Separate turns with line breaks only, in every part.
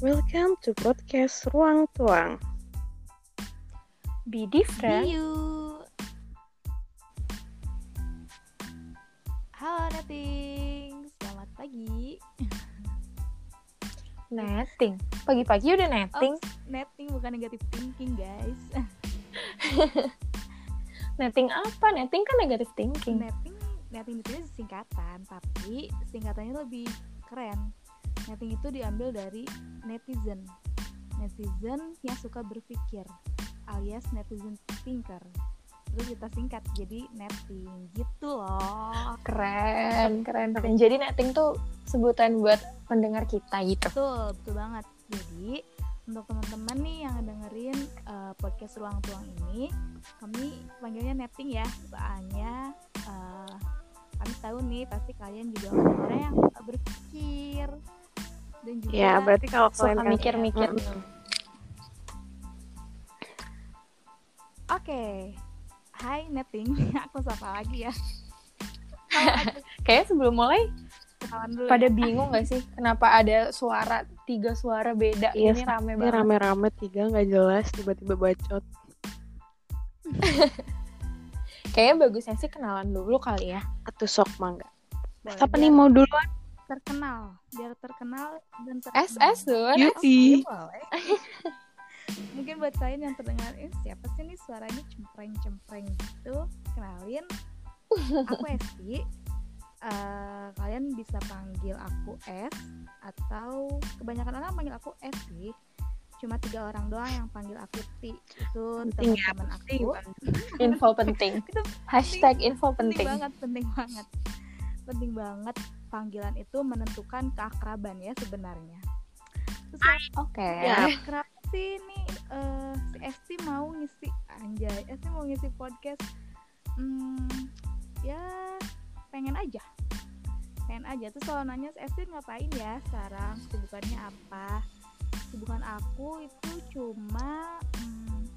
Welcome to podcast Ruang Tuang.
Be different.
See you. Halo Netting, selamat pagi.
Netting. Pagi-pagi udah netting.
Oops, netting bukan negative thinking guys.
Netting apa? Netting kan negative thinking.
netting, netting itu singkatan, tapi singkatannya lebih keren. Netting itu diambil dari netizen. Netizen yang suka berpikir, alias netizen thinker. Terus kita singkat jadi netting gitu loh.
Keren, keren, keren. Jadi netting tuh sebutan buat pendengar kita gitu.
Betul, betul banget. Jadi untuk teman-teman nih yang dengerin uh, podcast ruang tuang ini, kami panggilnya netting ya, soalnya uh, kami tahu nih pasti kalian juga orang yang berpikir dan juga
Ya, berarti kalau kalian
mikir-mikir.
Mm-mm.
Oke, Hai netting, aku sapa lagi ya.
Kayaknya sebelum mulai
Kenalan dulu.
pada
ya.
bingung gak sih kenapa ada suara tiga suara beda?
Iya,
Ini rame
Ini
banget.
rame-rame tiga nggak jelas tiba-tiba bacot.
Kayaknya bagusnya sih kenalan dulu kali ya.
Atau sok mangga.
Boleh,
Siapa
biar
nih mau duluan?
Terkenal, biar terkenal dan terkenal.
SS tuh.
Mungkin buat kalian yang terdengar, eh, siapa sih nih suaranya cempreng-cempreng gitu? Kenalin, aku Esti. Eh, kalian bisa panggil aku S atau kebanyakan orang panggil aku S sih. Cuma tiga orang doang yang panggil aku T. Itu
Penting ya,
teman-teman
penting
aku.
Info penting.
Itu
Hashtag info
penting
penting.
banget, penting banget. Penting banget panggilan itu menentukan keakraban ya sebenarnya.
Oke.
Ya.
kenapa sih nih eh, si Esti mau ngisi anjay Esti mau ngisi podcast hmm, ya pengen aja pengen aja terus kalau nanya Esti ngapain ya sekarang kesibukannya apa kesibukan aku itu cuma hmm,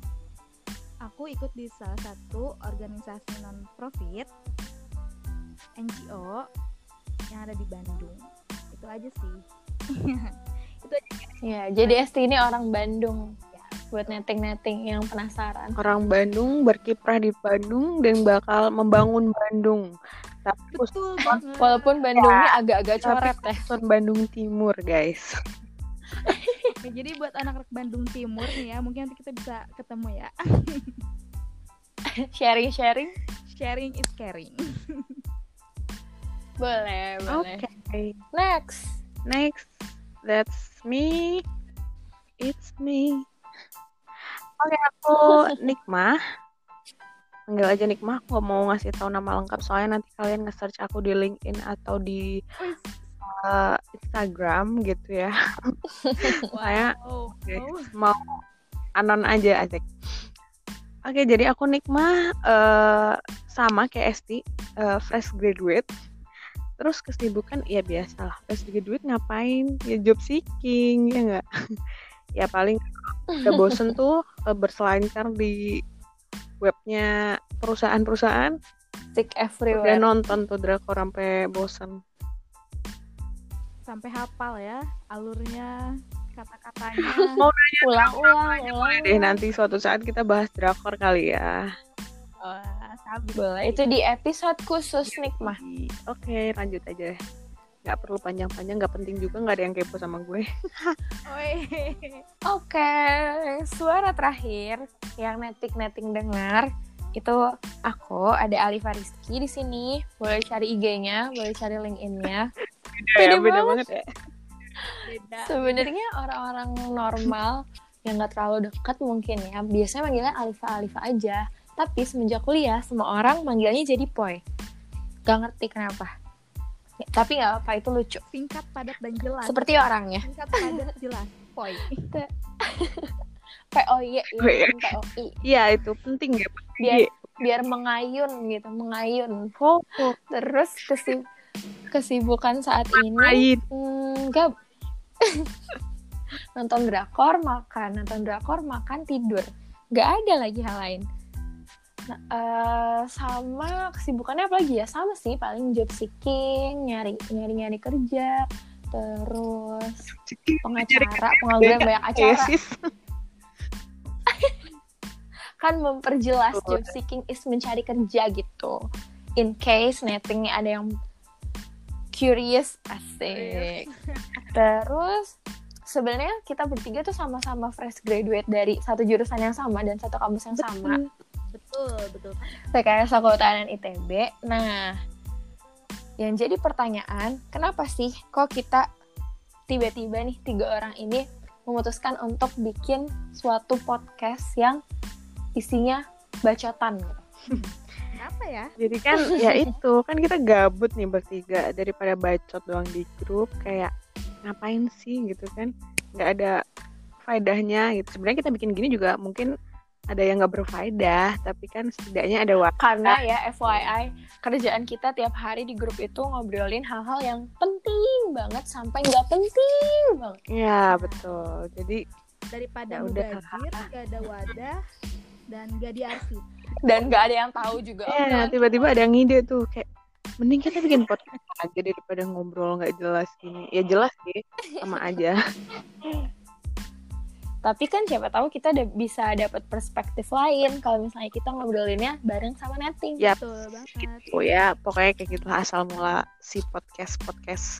aku ikut di salah satu organisasi non profit NGO yang ada di Bandung itu aja sih itu aja
Ya, jadi Esti ini orang Bandung.
Ya.
Buat netting-netting yang penasaran.
Orang Bandung berkiprah di Bandung dan bakal membangun Bandung. Tapi
betul banget
Walaupun Bandungnya agak-agak
Tapi
coret ya.
Bandung Timur, guys.
Oke, jadi buat anak-anak Bandung Timur nih ya, mungkin nanti kita bisa ketemu ya.
Sharing-sharing.
Sharing is caring.
Boleh, boleh.
Oke.
Next.
Next, that's me. It's me. Oke, aku Nikmah. Panggil aja Nikmah. Aku gak mau ngasih tahu nama lengkap soalnya nanti kalian nge-search aku di LinkedIn atau di uh, Instagram gitu ya. Saya
Oh,
Oke,
oh.
mau anon aja asik. Oke, jadi aku Nikmah eh, sama kayak Esti, eh, fresh graduate. Terus kesibukan ya biasa lah. Fresh graduate ngapain? Ya job seeking, ya enggak? ya paling udah bosen tuh eh, berselancar di webnya perusahaan-perusahaan.
Stick
Udah
everywhere.
nonton tuh drakor sampai bosen.
Sampai hafal ya alurnya, kata-katanya.
Mau
Ulang-ulang,
Boleh
ulang.
deh nanti suatu saat kita bahas drakor kali ya.
Sabi.
Boleh. Itu di episode khusus Nikmah.
Oke, lanjut aja. Nggak perlu panjang-panjang, nggak penting juga, nggak ada yang kepo sama gue.
Oke, suara terakhir yang netting-netting dengar itu aku ada Alifa Rizky di sini. Boleh cari IG-nya, boleh cari LinkedIn-nya.
Ya,
Beda
beda
banget.
banget ya.
Sebenarnya orang-orang normal yang nggak terlalu dekat mungkin ya, biasanya manggilnya Alifa Alifa aja. Tapi semenjak kuliah, semua orang manggilnya jadi Poi. Gak ngerti kenapa. Ya, tapi nggak apa itu lucu.
Singkat, padat dan jelas.
Seperti orangnya.
Singkat, padat, jelas. Poi.
P O Y
Poi.
ya.
Iya, itu penting ya.
Biar biar mengayun gitu, mengayun.
Foto,
Terus kesib kesibukan saat ini
lain.
hmm, nggak nonton drakor makan nonton drakor makan tidur nggak ada lagi hal lain nah, eh, sama kesibukannya apa lagi ya? Sama sih paling job seeking nyari nyari nyari kerja terus pengacara pengangguran banyak acara.
tesis.
kan memperjelas job seeking is mencari kerja gitu. In case netting ada yang curious asik. Terus sebenarnya kita bertiga tuh sama-sama fresh graduate dari satu jurusan yang sama dan satu kampus yang sama.
Betul betul
rekayasa kehutanan ITB nah yang jadi pertanyaan kenapa sih kok kita tiba-tiba nih tiga orang ini memutuskan untuk bikin suatu podcast yang isinya bacotan? Gitu.
apa ya?
Jadi kan ya itu kan kita gabut nih bertiga. Daripada bacot doang di grup kayak ngapain sih gitu kan? Nggak ada faedahnya gitu. Sebenarnya kita bikin gini juga mungkin ada yang nggak berfaedah tapi kan setidaknya ada waktu.
karena ya FYI kerjaan kita tiap hari di grup itu ngobrolin hal-hal yang penting banget sampai nggak penting banget
Ya betul. Jadi
daripada
Ya udah.
gak ada wadah dan gak diarsip
dan nggak ada yang tahu juga
ya tiba-tiba ada yang ide tuh kayak mending kita bikin podcast aja daripada ngobrol nggak jelas gini. Ya jelas sih sama aja.
tapi kan siapa tahu kita ada bisa dapat perspektif lain kalau misalnya kita ngobrolinnya bareng sama netting
Ya
betul banget.
Gitu ya pokoknya kayak gitu. Asal mula si podcast podcast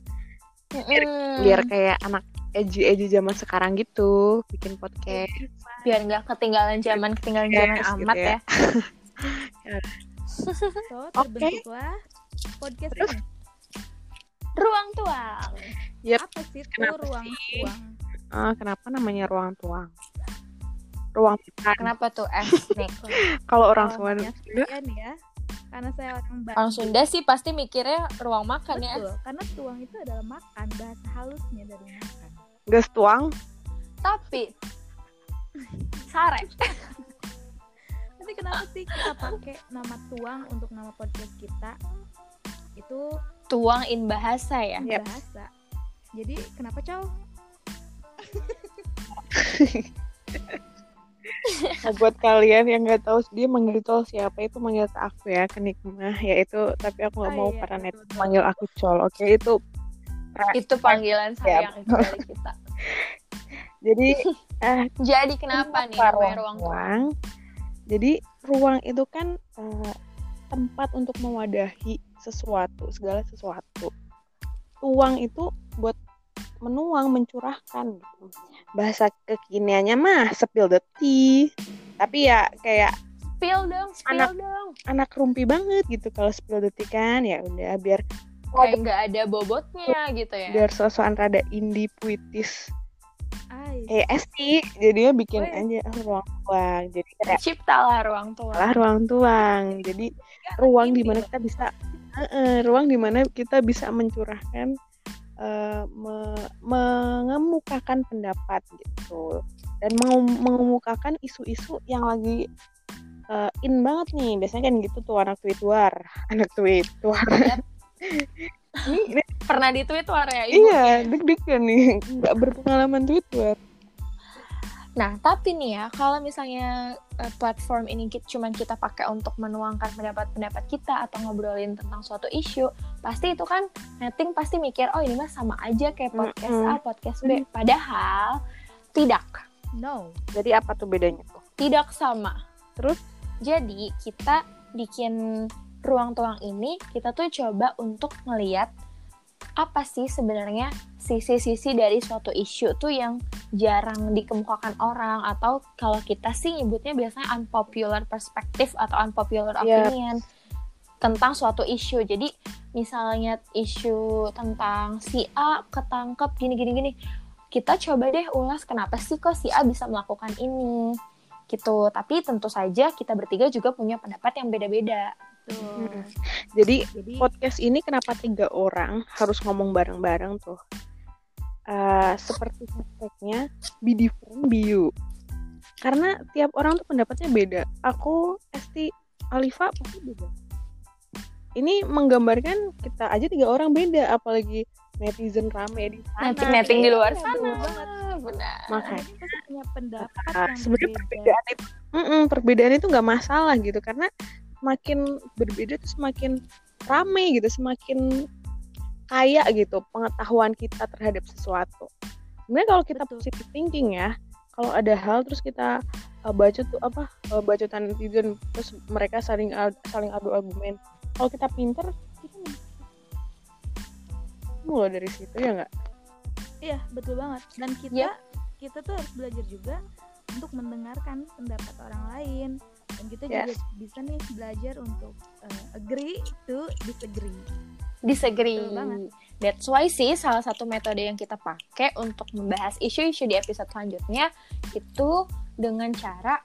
Mm-mm.
biar kayak anak edgy edgy zaman sekarang gitu bikin podcast.
Biar nggak ketinggalan zaman ketinggalan
Yes,
zaman
gitu
amat
ya.
ya.
so
Oke.
terbentuklah podcast ini.
Ruang tuang.
Apa sih
Kenapa
ruang
sih? Ah, kenapa namanya ruang tuang ruang makan.
Kenapa tuh? Ethnic
kalau orang
saya nih ya. Karena saya orang Bandung
orang Sunda sih pasti mikirnya ruang makan ya.
Betul karena tuang itu adalah makan bahasa halusnya dari makan.
Gas tuang?
Tapi sare.
Tapi kenapa sih kita pakai nama tuang untuk nama podcast kita? Itu
tuang in bahasa ya.
Yep.
bahasa. Jadi kenapa cow
Nah, buat kalian yang nggak tahu dia manggil tol siapa itu manggil aku ya ke Nikmah ya itu tapi aku nggak
Oh
mau
iya,
para net manggil aku col oke? Itu
itu panggilan sayang itu dari kita.
Jadi eh
jadi kenapa nih ruang tuang
ruang? Jadi ruang itu kan eh, tempat untuk mewadahi sesuatu, segala sesuatu. Tuang itu buat menuang, mencurahkan gitu. Bahasa kekiniannya mah spill the tea. Tapi ya kayak
spill dong spill
Anak-
dong.
anak rumpi banget gitu kalau spill the tea kan. Ya udah biar
kayak nggak ada bobotnya gitu ya.
Biar sosokan rada indie puitis. Kayak Esti jadinya bikin
Weh.
aja ruang tuang. Jadi kayak
ciptalah ruang tuang.
Lah ruang tuang. Jadi ruang di mana kita bisa Heeh, ruang di mana kita bisa mencurahkan eh, me- mengemukakan pendapat gitu. Dan mengemukakan isu-isu yang lagi eh, in banget nih. Biasanya kan gitu tuh anak Twitter anak Twitter
Yap.
ini, ini
pernah di tweet ya ibu?
Iya deg-degan nih. Nggak berpengalaman Twitter
Nah, tapi nih ya, kalau misalnya eh, platform ini kita, cuman kita pakai untuk menuangkan pendapat-pendapat kita atau ngobrolin tentang suatu isu, pasti itu kan netting pasti mikir, oh ini mah sama aja kayak podcast A, podcast B. Padahal tidak,
no
jadi apa tuh bedanya tuh
tidak sama.
Terus?
Jadi kita bikin ruang tuang ini, kita tuh coba untuk ngeliat apa sih sebenarnya sisi-sisi dari suatu isu tuh yang jarang dikemukakan orang atau kalau kita sih nyebutnya biasanya unpopular perspective atau unpopular
Yap.
opinion tentang suatu isu. Jadi misalnya isu tentang si A ketangkep gini gini gini, kita coba deh ulas kenapa sih kok si A bisa melakukan ini gitu. Tapi tentu saja kita bertiga juga punya pendapat yang beda-beda.
Mm-mm. jadi
jadi
podcast ini kenapa tiga orang harus ngomong bareng-bareng tuh? Eh, seperti hashtagnya be different be you. Karena tiap orang tuh pendapatnya beda. Aku, Esti, Alifa pasti beda. Ini menggambarkan kita aja tiga orang beda, apalagi netizen rame di sana.
Netting-netting di luar
Iya,
sana.
betul banget.
Benar.
Makanya.
Pasti punya pendapat
Ah,
yang
sebenarnya perbedaan itu Mm-mm, perbedaan itu nggak masalah gitu karena semakin berbeda tuh semakin rame gitu semakin kaya gitu pengetahuan kita terhadap sesuatu. Sebenarnya kalau kita positive thinking ya, kalau ada hal terus kita uh, baca tuh apa uh, bacotan netizen terus mereka saling ad- saling adu argumen. Kalau kita pinter, kita mulai dari situ ya nggak?
Iya, betul banget. Dan kita
Yap.
kita tuh harus belajar juga untuk mendengarkan pendapat orang lain. Dan kita juga
Yes.
bisa nih belajar untuk uh, agree to disagree.
Disagree.
Banget.
That's why sih salah satu metode yang kita pakai untuk membahas isu-isu di episode selanjutnya itu dengan cara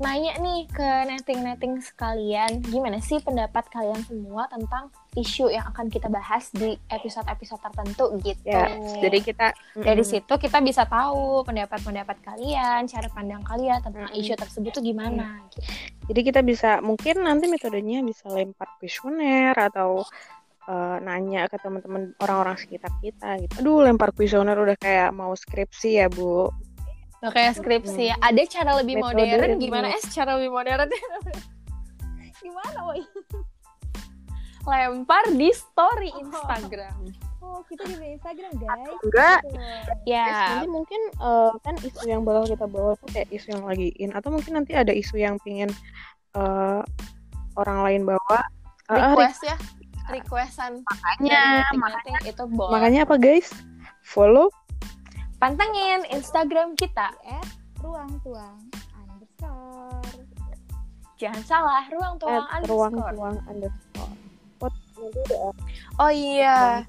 nanya nih ke netting-netting sekalian gimana sih pendapat kalian semua tentang isu yang akan kita bahas di episode-episode tertentu gitu.
Ya, jadi kita
dari
mm-mm.
situ kita bisa tahu pendapat-pendapat kalian, cara pandang kalian tentang
Mm-mm.
isu tersebut tuh gimana. gitu.
Jadi kita bisa mungkin nanti metodenya bisa lempar kuesioner atau eh, nanya ke teman-teman orang-orang sekitar kita gitu. Aduh, lempar kuesioner udah kayak mau skripsi ya, Bu.
Kayak skripsi ya. Ada cara lebih
Metode
modern
ini.
gimana es cara lebih modern?
Gimana, woi?
Lempar di story
Oh.
Instagram.
Oh, kita juga Instagram, guys.
Enggak.
Gitu.
Ya,
Nanti mungkin eh, kan isu yang bakal kita bawa tuh kayak isu yang lagi in atau mungkin nanti ada isu yang pingin eh, orang lain bawa. Eh, eh,
request ya. Requestan
makanya,
meeting itu boleh.
makanya apa guys? Follow
Pantengin Instagram kita.
At ruang tuang underscore.
Jangan salah, ruang tuang
at ruang
underscore.
tuang
Oh iya.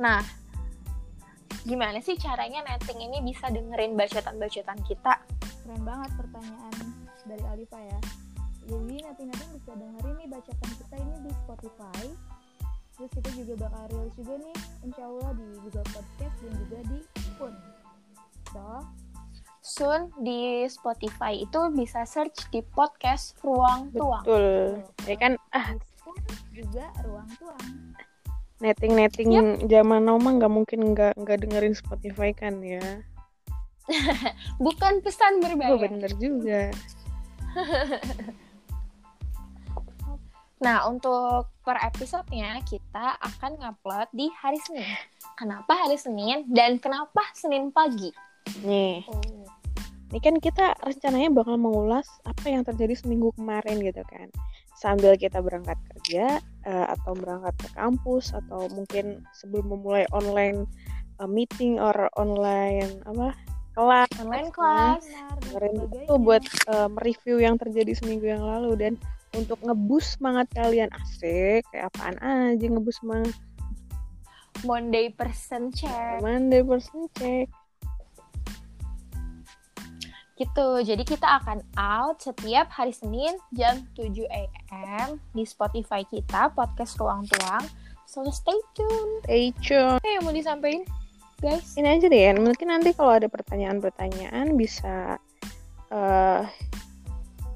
Nah, gimana sih caranya netting ini bisa dengerin bacotan-bacotan kita?
Keren banget pertanyaan dari Alifa ya. Jadi nanti-nanti bisa dengerin nih bacaan kita ini di Spotify. Terus kita juga bakal rilis juga nih, insya Allah di Google Podcast dan juga di Spoon. So,
Soon di Spotify itu bisa search di podcast Ruang Tuang.
Betul. Ya kan ah
juga ruang tuang.
netting-netting zaman now mah nggak mungkin nggak nggak dengerin Spotify kan ya.
Bukan pesan
Oh,
berbahaya.
bener juga.
Nah, untuk per episodenya kita akan ngupload di hari Senin. Kenapa hari Senin dan kenapa Senin pagi?
Nih,
Oh,
ini kan kita rencananya bakal mengulas apa yang terjadi seminggu kemarin gitu kan. Sambil kita berangkat kerja eh, atau berangkat ke kampus atau mungkin sebelum memulai online eh, meeting or online apa kelas
Online
dengerin
sebagainya.
itu buat eh, mereview yang terjadi seminggu yang lalu dan untuk ngebus semangat kalian asik kayak apaan aja ngebus semangat
Monday person check.
Monday person check
Gitu. Jadi kita akan out setiap hari Senin jam 7 AM di Spotify kita podcast Ruang Tuang. So stay tune.
stay tune
Oke, yang mau disampaikan guys?
ini aja deh ya mungkin nanti kalau ada pertanyaan-pertanyaan bisa eh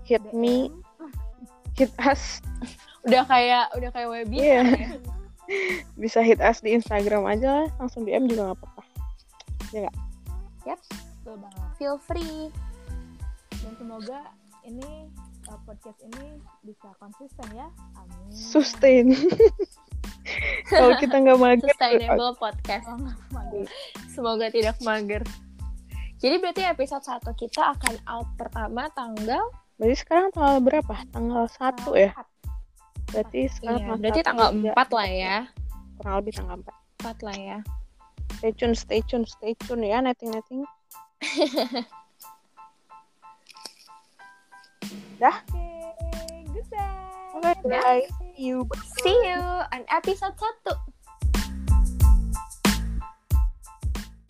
hit me. Hit us
Udah kayak udah kayak webinar
Iya.
ya.
bisa hit us di Instagram aja lah langsung DM juga nggak apa-apa
Betul banget.
Feel free.
Dan semoga ini uh, podcast ini bisa konsisten ya. Amin.
sustain kalau kita nggak mager
Sustainable podcast.
Oh, nggak mager.
Semoga tidak mager. Jadi berarti episode 1 kita akan out pertama tanggal
berarti sekarang tanggal berapa? Tanggal satu ya? Berarti sekarang
Iya, berarti tanggal 4 lah ya.
kurang lebih tanggal 4
4 lah ya.
stay tune stay tune stay tune ya netting netting.
Oke, goodbye.
oke guys see you.
See you on episode 1.